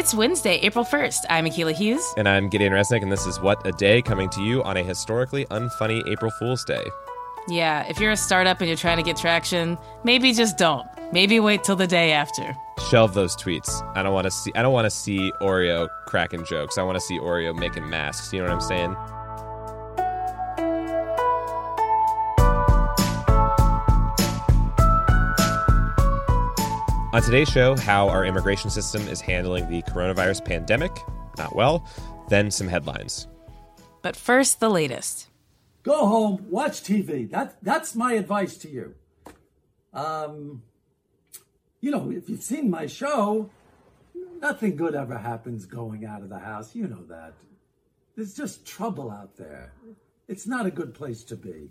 It's Wednesday, April 1st. I'm Akilah Hughes. And I'm Gideon Resnick, and this is What a Day coming to you on a historically unfunny April Fool's Day. Yeah, if you're a startup and you're trying to get traction, maybe just don't. Maybe wait till the day after. Shelve those tweets. I don't want to see I don't want to see Oreo cracking jokes. I want to see Oreo making masks. You know what I'm saying? On today's show, how our immigration system is handling the coronavirus pandemic. Not well. Then some headlines. But first, the latest. Go home, watch TV. That, that's my advice to you. Um, you know, if you've seen my show, nothing good ever happens going out of the house. You know that. There's just trouble out there. It's not a good place to be.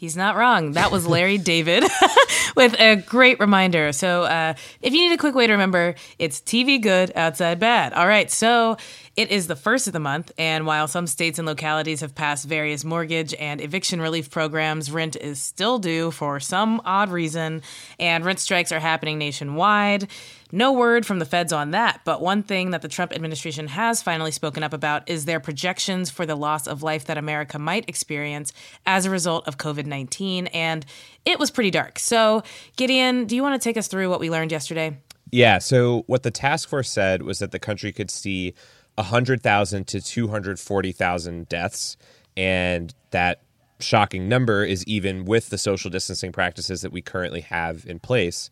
He's not wrong. That was Larry David with a great reminder. So, uh, if you need a quick way to remember, it's TV good, outside bad. All right. So, it is the first of the month, and while some states and localities have passed various mortgage and eviction relief programs, rent is still due for some odd reason, and rent strikes are happening nationwide. No word from the feds on that, but one thing that the Trump administration has finally spoken up about is their projections for the loss of life that America might experience as a result of COVID 19. And it was pretty dark. So, Gideon, do you want to take us through what we learned yesterday? Yeah. So, what the task force said was that the country could see 100,000 to 240,000 deaths. And that shocking number is even with the social distancing practices that we currently have in place.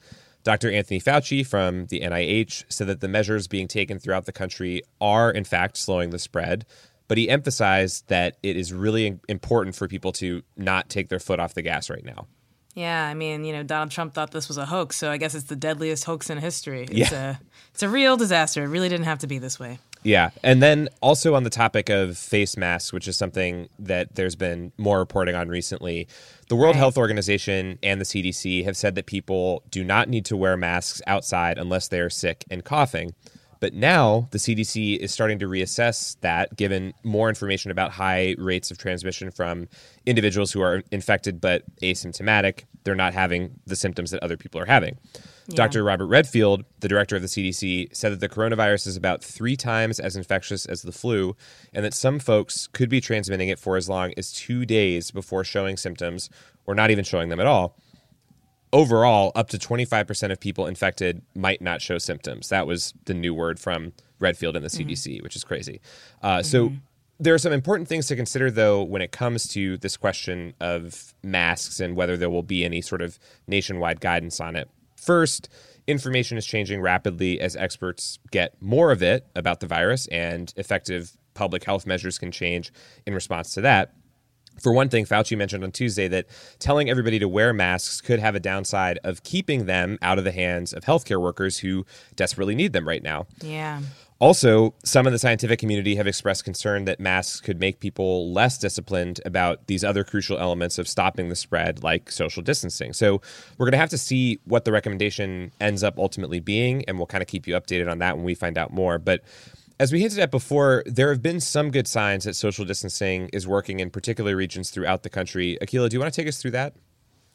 Dr. Anthony Fauci from the NIH said that the measures being taken throughout the country are, in fact, slowing the spread. But he emphasized that it is really important for people to not take their foot off the gas right now. Yeah, I mean, you know, Donald Trump thought this was a hoax, so I guess it's the deadliest hoax in history. It's yeah. a it's a real disaster. It really didn't have to be this way. Yeah. And then also on the topic of face masks, which is something that there's been more reporting on recently, the World right. Health Organization and the CDC have said that people do not need to wear masks outside unless they are sick and coughing. But now the CDC is starting to reassess that, given more information about high rates of transmission from individuals who are infected but asymptomatic. They're not having the symptoms that other people are having. Yeah. Dr. Robert Redfield, the director of the CDC, said that the coronavirus is about three times as infectious as the flu, and that some folks could be transmitting it for as long as two days before showing symptoms or not even showing them at all overall, up to 25% of people infected might not show symptoms. That was the new word from Redfield and the CDC, mm-hmm. which is crazy. Uh, mm-hmm. So there are some important things to consider, though, when it comes to this question of masks and whether there will be any sort of nationwide guidance on it. First, information is changing rapidly as experts get more of it about the virus, and effective public health measures can change in response to that. For one thing, Fauci mentioned on Tuesday that telling everybody to wear masks could have a downside of keeping them out of the hands of healthcare workers who desperately need them right now. Yeah. Also, some in the scientific community have expressed concern that masks could make people less disciplined about these other crucial elements of stopping the spread, like social distancing. So, we're going to have to see what the recommendation ends up ultimately being, and we'll kind of keep you updated on that when we find out more. But as we hinted at before, there have been some good signs that social distancing is working in particular regions throughout the country. Akilah, do you want to take us through that?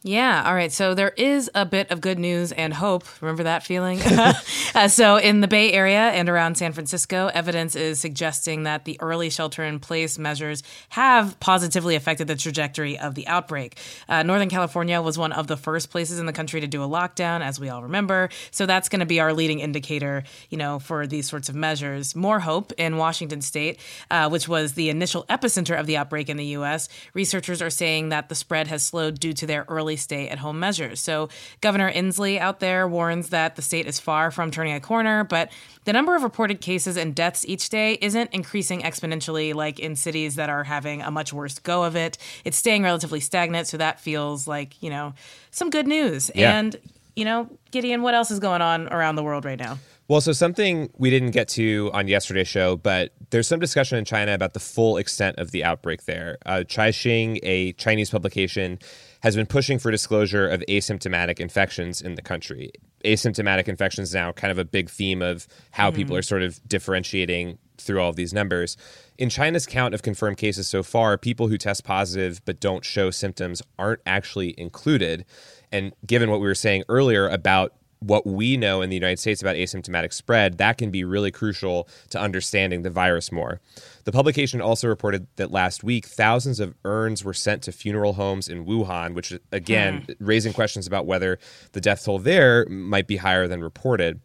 Yeah. All right. So there is a bit of good news and hope. Remember that feeling? uh, so in the Bay Area and around San Francisco, evidence is suggesting that the early shelter in place measures have positively affected the trajectory of the outbreak. Uh, Northern California was one of the first places in the country to do a lockdown, as we all remember. So that's going to be our leading indicator, you know, for these sorts of measures. More hope in Washington state, uh, which was the initial epicenter of the outbreak in the U.S. Researchers are saying that the spread has slowed due to their early early stay at home measures. So, Governor Inslee out there warns that the state is far from turning a corner, but the number of reported cases and deaths each day isn't increasing exponentially like in cities that are having a much worse go of it. It's staying relatively stagnant, so that feels like, you know, some good news. Yeah. And, you know, Gideon, what else is going on around the world right now? Well, so something we didn't get to on yesterday's show, but there's some discussion in China about the full extent of the outbreak there. Uh, Caixin, a Chinese publication, has been pushing for disclosure of asymptomatic infections in the country. Asymptomatic infections now kind of a big theme of how mm-hmm. people are sort of differentiating through all of these numbers. In China's count of confirmed cases so far, people who test positive but don't show symptoms aren't actually included. And given what we were saying earlier about what we know in the United States about asymptomatic spread, that can be really crucial to understanding the virus more. The publication also reported that last week, thousands of urns were sent to funeral homes in Wuhan, which, again, hmm. raising questions about whether the death toll there might be higher than reported.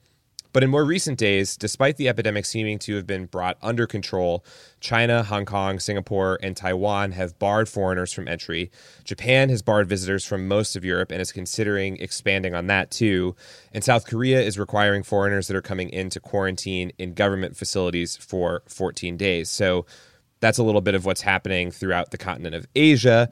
But in more recent days, despite the epidemic seeming to have been brought under control, China, Hong Kong, Singapore, and Taiwan have barred foreigners from entry. Japan has barred visitors from most of Europe and is considering expanding on that too. And South Korea is requiring foreigners that are coming in to quarantine in government facilities for 14 days. So that's a little bit of what's happening throughout the continent of Asia.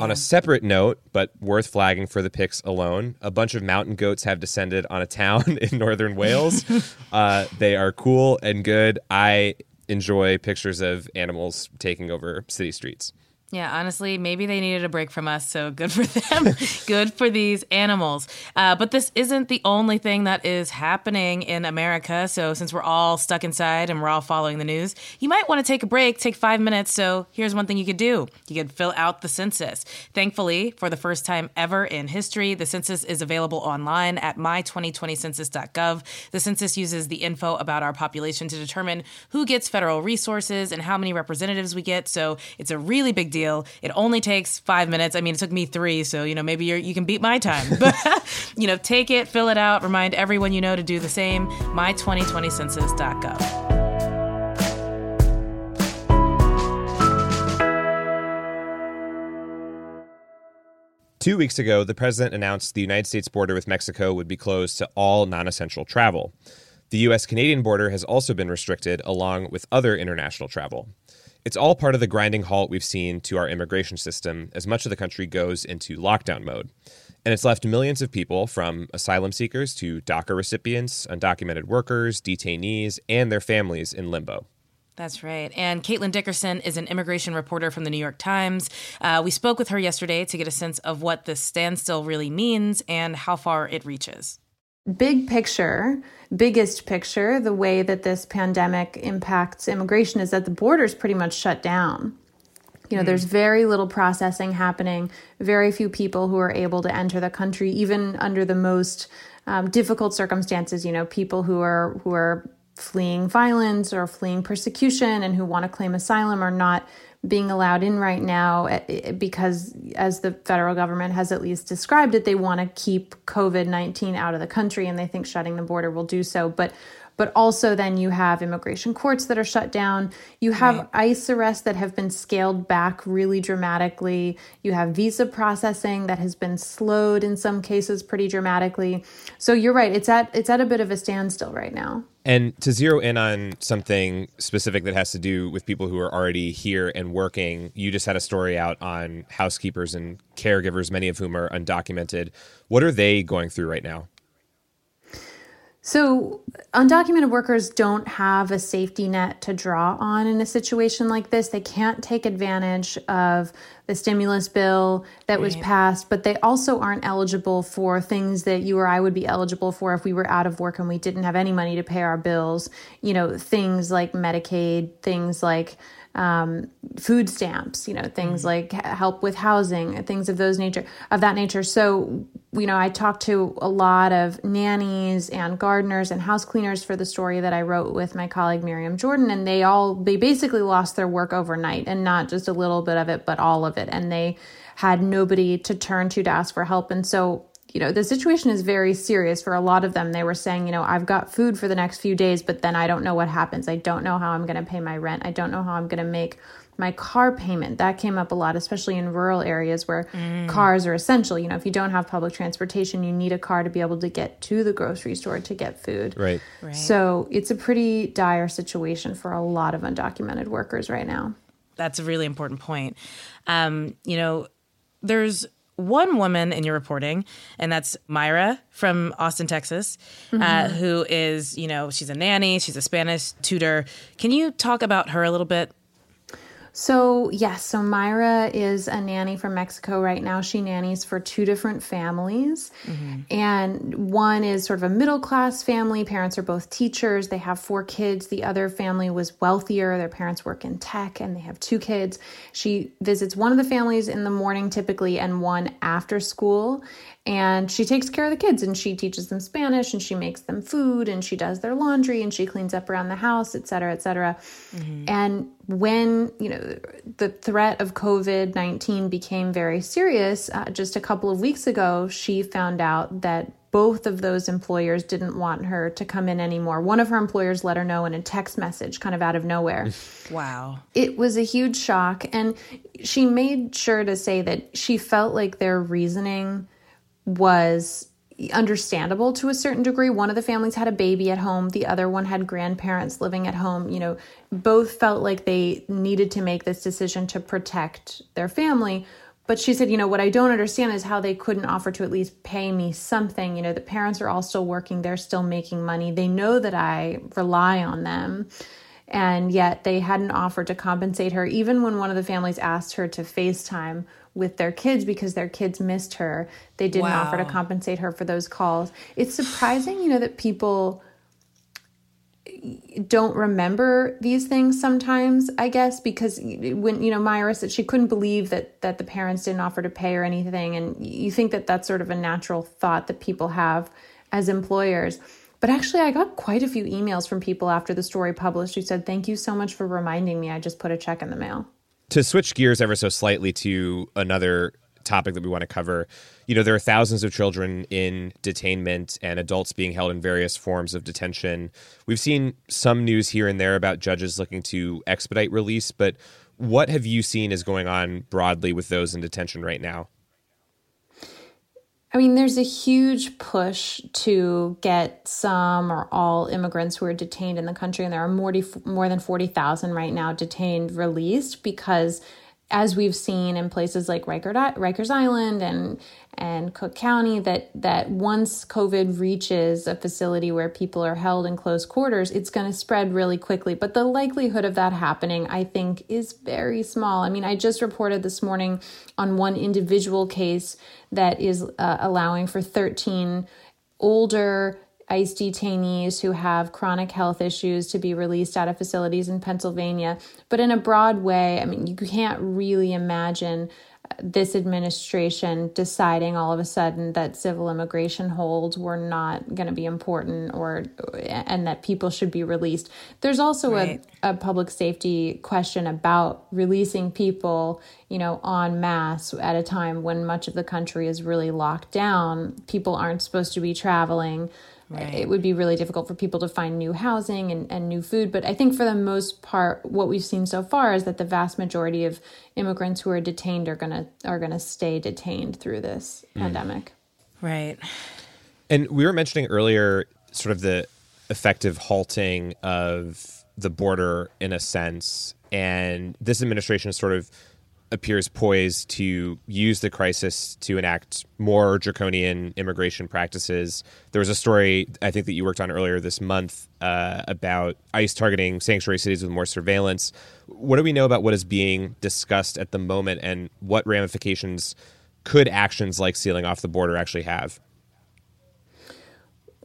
On a separate note, but worth flagging for the pics alone, a bunch of mountain goats have descended on a town in northern Wales. uh, they are cool and good. I enjoy pictures of animals taking over city streets. Yeah, honestly, maybe they needed a break from us, so good for them. good for these animals. Uh, but this isn't the only thing that is happening in America. So, since we're all stuck inside and we're all following the news, you might want to take a break, take five minutes. So, here's one thing you could do you could fill out the census. Thankfully, for the first time ever in history, the census is available online at my2020census.gov. The census uses the info about our population to determine who gets federal resources and how many representatives we get. So, it's a really big deal. It only takes five minutes. I mean, it took me three, so you know maybe you can beat my time. But you know, take it, fill it out, remind everyone you know to do the same. My2020census.gov. Two weeks ago, the president announced the United States border with Mexico would be closed to all non essential travel. The U.S. Canadian border has also been restricted, along with other international travel. It's all part of the grinding halt we've seen to our immigration system as much of the country goes into lockdown mode. And it's left millions of people, from asylum seekers to DACA recipients, undocumented workers, detainees, and their families, in limbo. That's right. And Caitlin Dickerson is an immigration reporter from the New York Times. Uh, we spoke with her yesterday to get a sense of what this standstill really means and how far it reaches. Big picture, biggest picture, the way that this pandemic impacts immigration is that the borders pretty much shut down. You know, there's very little processing happening, very few people who are able to enter the country, even under the most um, difficult circumstances. You know, people who are who are fleeing violence or fleeing persecution and who want to claim asylum are not being allowed in right now eh, because, as the federal government has at least described it, they want to keep COVID 19 out of the country and they think shutting the border will do so. But but also then you have immigration courts that are shut down. You have right. ICE arrests that have been scaled back really dramatically. You have visa processing that has been slowed in some cases pretty dramatically. So you're right, it's at it's at a bit of a standstill right now. And to zero in on something specific that has to do with people who are already here and working, you just had a story out on housekeepers and caregivers, many of whom are undocumented. What are they going through right now? So, undocumented workers don't have a safety net to draw on in a situation like this. They can't take advantage of the stimulus bill that right. was passed, but they also aren't eligible for things that you or I would be eligible for if we were out of work and we didn't have any money to pay our bills. You know, things like Medicaid, things like um, food stamps, you know, things mm-hmm. like help with housing, things of those nature, of that nature. So, you know, I talked to a lot of nannies and gardeners and house cleaners for the story that I wrote with my colleague Miriam Jordan, and they all they basically lost their work overnight, and not just a little bit of it, but all of it, and they had nobody to turn to to ask for help, and so you know, the situation is very serious for a lot of them. They were saying, you know, I've got food for the next few days, but then I don't know what happens. I don't know how I'm going to pay my rent. I don't know how I'm going to make my car payment that came up a lot especially in rural areas where cars are essential you know if you don't have public transportation you need a car to be able to get to the grocery store to get food Right. so it's a pretty dire situation for a lot of undocumented workers right now That's a really important point. Um, you know, there's one woman in your reporting, and that's Myra from Austin, Texas, uh, who is, you know, she's a nanny, she's a Spanish tutor. Can you talk about her a little bit? So, yes, so Myra is a nanny from Mexico right now. She nannies for two different families. Mm-hmm. And one is sort of a middle class family. Parents are both teachers. They have four kids. The other family was wealthier. Their parents work in tech and they have two kids. She visits one of the families in the morning typically and one after school. And she takes care of the kids and she teaches them Spanish and she makes them food and she does their laundry and she cleans up around the house, et cetera, et cetera. And when, you know, the threat of COVID 19 became very serious, uh, just a couple of weeks ago, she found out that both of those employers didn't want her to come in anymore. One of her employers let her know in a text message, kind of out of nowhere. Wow. it was a huge shock. And she made sure to say that she felt like their reasoning was understandable to a certain degree. One of the families had a baby at home, the other one had grandparents living at home. You know, both felt like they needed to make this decision to protect their family. But she said, you know, what I don't understand is how they couldn't offer to at least pay me something. You know, the parents are all still working, they're still making money. They know that I rely on them. And yet they hadn't offered to compensate her, even when one of the families asked her to FaceTime with their kids because their kids missed her. They didn't offer to compensate her for those calls. It's surprising, you know, that people don't remember these things sometimes i guess because when you know myra said she couldn't believe that that the parents didn't offer to pay or anything. And you think that that's sort of a natural thought that people have as employers. But actually i got quite a few emails from people after the story published who said thank you so much for reminding me. I just put a check in the mail to switch gears ever so slightly to another topic that we want to cover, you know, there are thousands of children in detainment and adults being held in various forms of detention. We've seen some news here and there about judges looking to expedite release, but what have you seen is going on broadly with those in detention right now? I mean, there's a huge push to get some or all immigrants who are detained in the country, and there are more, more than 40,000 right now detained released because, as we've seen in places like Riker, Rikers Island and and Cook County, that that once COVID reaches a facility where people are held in close quarters, it's going to spread really quickly. But the likelihood of that happening, I think, is very small. I mean, I just reported this morning on one individual case that is uh, allowing for 13 older ICE detainees who have chronic health issues to be released out of facilities in Pennsylvania. But in a broad way, I mean, you can't really imagine this administration deciding all of a sudden that civil immigration holds were not going to be important or and that people should be released. There's also Right. a, a public safety question about releasing people, you know, en masse at a time when much of the country is really locked down. People aren't supposed to be traveling. It would be really difficult for people to find new housing and, and new food. But I think for the most part, what we've seen so far is that the vast majority of immigrants who are detained are gonna are gonna stay detained through this hmm. pandemic. Right. And we were mentioning earlier sort of the effective halting of the border in a sense. And this administration is sort of appears poised to use the crisis to enact more draconian immigration practices. There was a story I think that you worked on earlier this month uh, about ICE targeting sanctuary cities with more surveillance. What do we know about what is being discussed at the moment, and what ramifications could actions like sealing off the border actually have?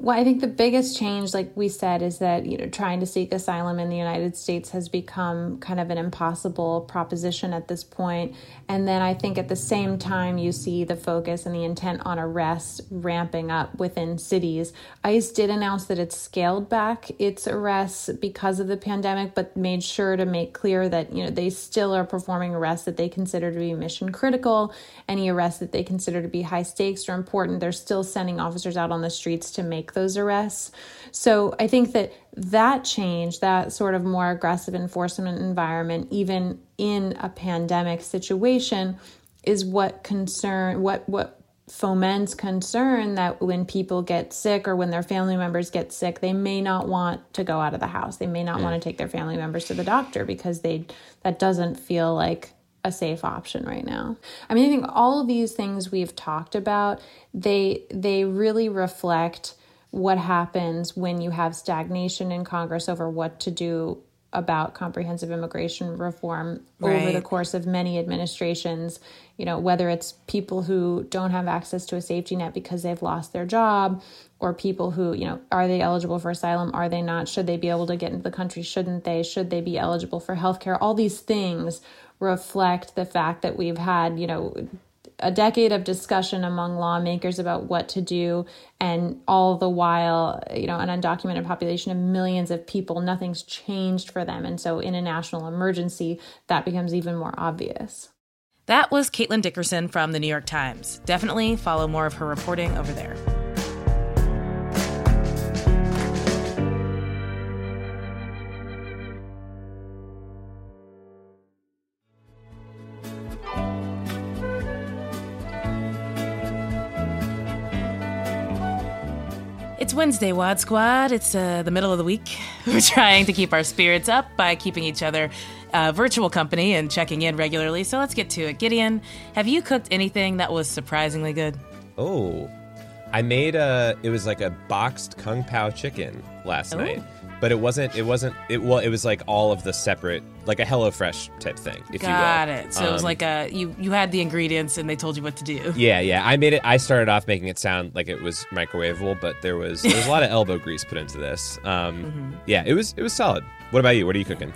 Well, I think the biggest change, like we said, is that you know trying to seek asylum in the United States has become kind of an impossible proposition at this point. And then I think at the same time, you see the focus and the intent on arrests ramping up within cities. ICE did announce that it scaled back its arrests because of the pandemic, but made sure to make clear that you know they still are performing arrests that they consider to be mission critical. Any arrests that they consider to be high stakes or important, they're still sending officers out on the streets to make make those arrests. So I think that that change, that sort of more aggressive enforcement environment, even in a pandemic situation, is what concern what what foments concern that when people get sick or when their family members get sick, they may not want to go out of the house. They may not mm. want to take their family members to the doctor because they that doesn't feel like a safe option right now. I mean, I think all of these things we've talked about, they they really reflect what happens when you have stagnation in Congress over what to do about comprehensive immigration reform right. over the course of many administrations. You know whether it's people who don't have access to a safety net because they've lost their job or people who you know are they eligible for asylum? Are they not? Should they be able to get into the country? Shouldn't they? Should they be eligible for health care all these things reflect the fact that we've had, you know, a decade of discussion among lawmakers about what to do and all the while you know an undocumented population of millions of people nothing's changed for them. And so in a national emergency that becomes even more obvious. That was caitlin dickerson from the new york times. Definitely follow more of her reporting over there It's Wednesday, Wad Squad. It's uh, the middle of the week. We're trying to keep our spirits up by keeping each other uh, virtual company and checking in regularly. So let's get to it. Gideon, have you cooked anything that was surprisingly good? Oh, I made a. It was like a boxed kung pao chicken last Ooh. night but it wasn't. It wasn't. It well, it was like all of the separate, like a HelloFresh type thing. If Got you will. it. So um, it was um, like a you you had the ingredients and they told you what to do. Yeah, yeah. I made it. I started off making it sound like it was microwavable, but there was there was a lot of elbow grease put into this. Um, mm-hmm. Yeah, it was it was solid. What about you? What are you cooking?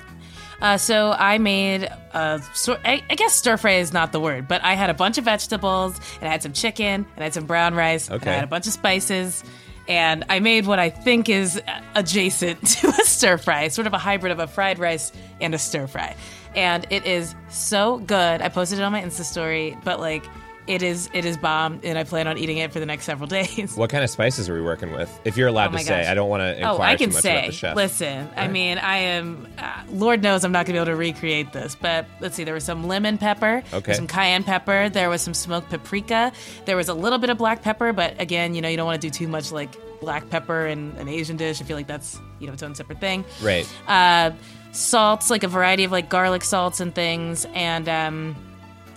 Uh, so I made a, I, I guess stir fry is not the word, but I had a bunch of vegetables and I had some chicken and I had some brown rice okay. and I had a bunch of spices and I made what I think is adjacent to a stir fry, sort of a hybrid of a fried rice and a stir fry. And it is so good. I posted it on my Insta story, but like it is it is bomb and I plan on eating it for the next several days. What kind of spices are we working with? If you're allowed oh to say. I don't want to inquire oh, I can too much say, about the chef. Listen, right. I mean, I am uh, Lord knows I'm not going to be able to recreate this, but let's see. There was some lemon pepper, okay. some cayenne pepper, there was some smoked paprika, there was a little bit of black pepper, but again, you know, you don't want to do too much like black pepper in an Asian dish. I feel like that's you know its own separate thing. Right. Uh, salts, like a variety of like garlic salts and things, and um,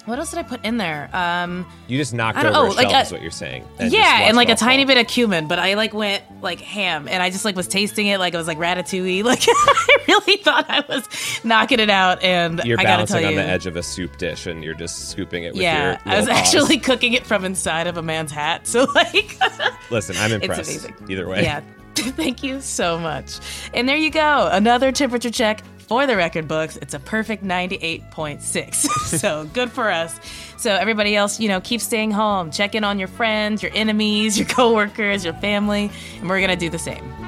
what else did I put in there? Um, you just knocked over oh, a like shelf, a, is what you're saying. And yeah, and like a tiny bit of cumin, but I like went like ham, and I just like was tasting it like it was like ratatouille. Like I really thought I was knocking it out, and you're I balancing on you, the edge of a soup dish, and you're just scooping it. with Yeah, I was paws. actually cooking it from inside of a man's hat. So like, listen, I'm impressed. Either way, yeah. Thank you so much. And there you go, another temperature check for the record books, it's a perfect 98.6. so good for us. So everybody else, you know, keep staying home. Check in on your friends, your enemies, your coworkers, your family, and we're going to do the same.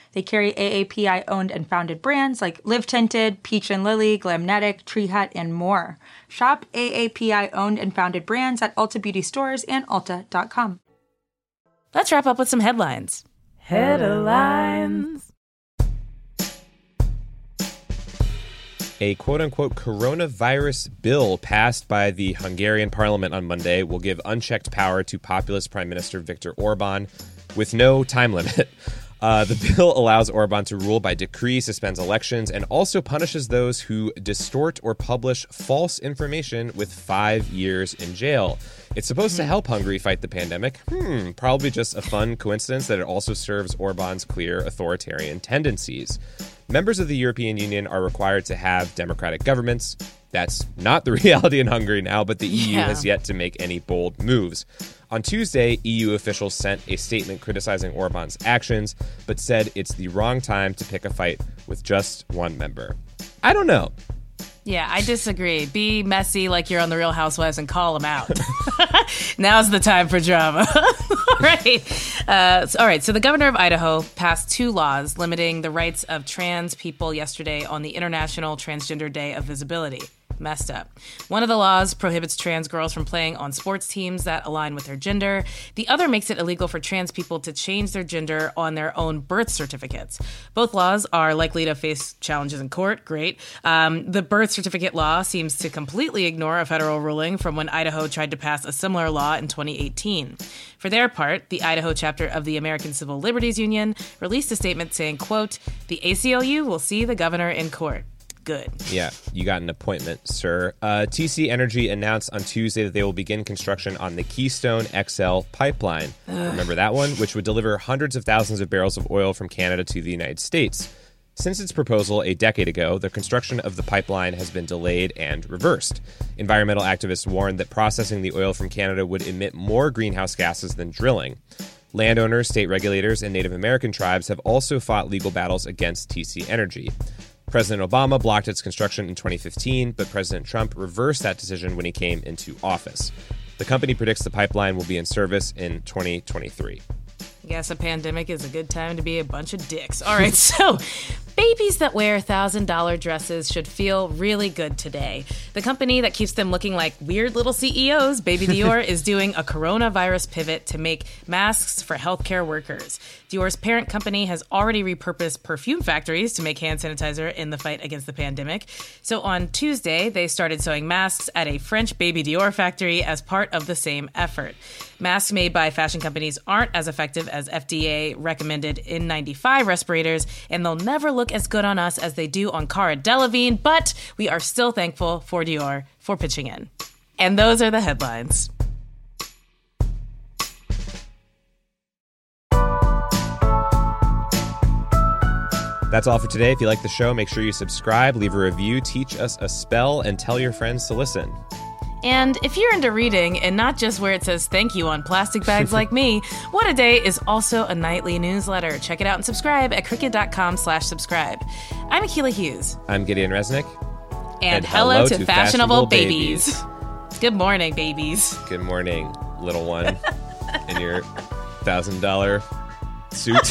They carry AAPI owned and founded brands like Live Tinted, Peach and Lily, Glamnetic, Tree Hut, and more. Shop AAPI owned and founded brands at Ulta Beauty stores and Ulta.com. Let's wrap up with some headlines. Headlines. A quote unquote coronavirus bill passed by the Hungarian parliament on Monday will give unchecked power to populist Prime Minister Viktor Orban with no time limit. Uh, the bill allows Orban to rule by decree, suspends elections, and also punishes those who distort or publish false information with five years in jail. It's supposed to help Hungary fight the pandemic. Hmm, probably just a fun coincidence that it also serves Orban's clear authoritarian tendencies. Members of the European Union are required to have democratic governments. That's not the reality in Hungary now, but the EU Yeah. has yet to make any bold moves. On Tuesday, EU officials sent a statement criticizing Orban's actions, but said it's the wrong time to pick a fight with just one member. I don't know. Yeah, I disagree. Be messy like you're on the Real Housewives and call them out. Now's the time for drama. all right. Uh, all right. So the governor of Idaho passed two laws limiting the rights of trans people yesterday on the International Transgender Day of Visibility. Messed up. One of the laws prohibits trans girls from playing on sports teams that align with their gender. The other makes it illegal for trans people to change their gender on their own birth certificates. Both laws are likely to face challenges in court. Great. Um, the birth certificate law seems to completely ignore a federal ruling from when Idaho tried to pass a similar law in 2018. For their part, the Idaho chapter of the American Civil Liberties Union released a statement saying, quote, the ACLU will see the governor in court. Good. Yeah, you got an appointment, sir. Uh, TC Energy announced on Tuesday that they will begin construction on the Keystone XL pipeline. Remember that one? Which would deliver hundreds of thousands of barrels of oil from Canada to the United States. Since its proposal a decade ago, the construction of the pipeline has been delayed and reversed. Environmental activists warned that processing the oil from Canada would emit more greenhouse gases than drilling. Landowners, state regulators, and Native American tribes have also fought legal battles against TC Energy. President Obama blocked its construction in 2015, but President Trump reversed that decision when he came into office. The company predicts the pipeline will be in service in 2023. I Guess a pandemic is a good time to be a bunch of dicks. All right, so babies that wear $1,000 dresses should feel really good today. The company that keeps them looking like weird little CEOs, Baby Dior, is doing a coronavirus pivot to make masks for healthcare workers. Dior's parent company has already repurposed perfume factories to make hand sanitizer in the fight against the pandemic. So on Tuesday, they started sewing masks at a French Baby Dior factory as part of the same effort. Masks made by fashion companies aren't as effective as FDA recommended N95 respirators, and they'll never look as good on us as they do on Cara Delevingne, but we are still thankful for Dior for pitching in. And those are the headlines. That's all for today. If you like the show, make sure you subscribe, leave a review, teach us a spell, and tell your friends to listen. And if you're into reading and not just where it says thank you on plastic bags like me, What a Day is also a nightly newsletter. Check it out and subscribe at crooked.com slash subscribe. I'm Akilah Hughes. I'm Gideon Resnick. And, hello, to, fashionable, babies. Good morning, babies. Good morning, little one, in your thousand dollar suit.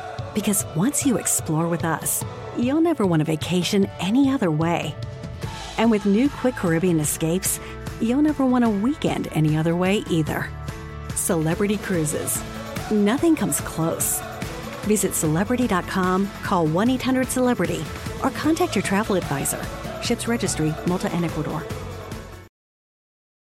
Because once you explore with us, you'll never want a vacation any other way. And with new Quick Caribbean escapes, you'll never want a weekend any other way either. Celebrity Cruises. Nothing comes close. Visit celebrity.com, call 1 800 Celebrity, or contact your travel advisor. Ships Registry, Malta and Ecuador.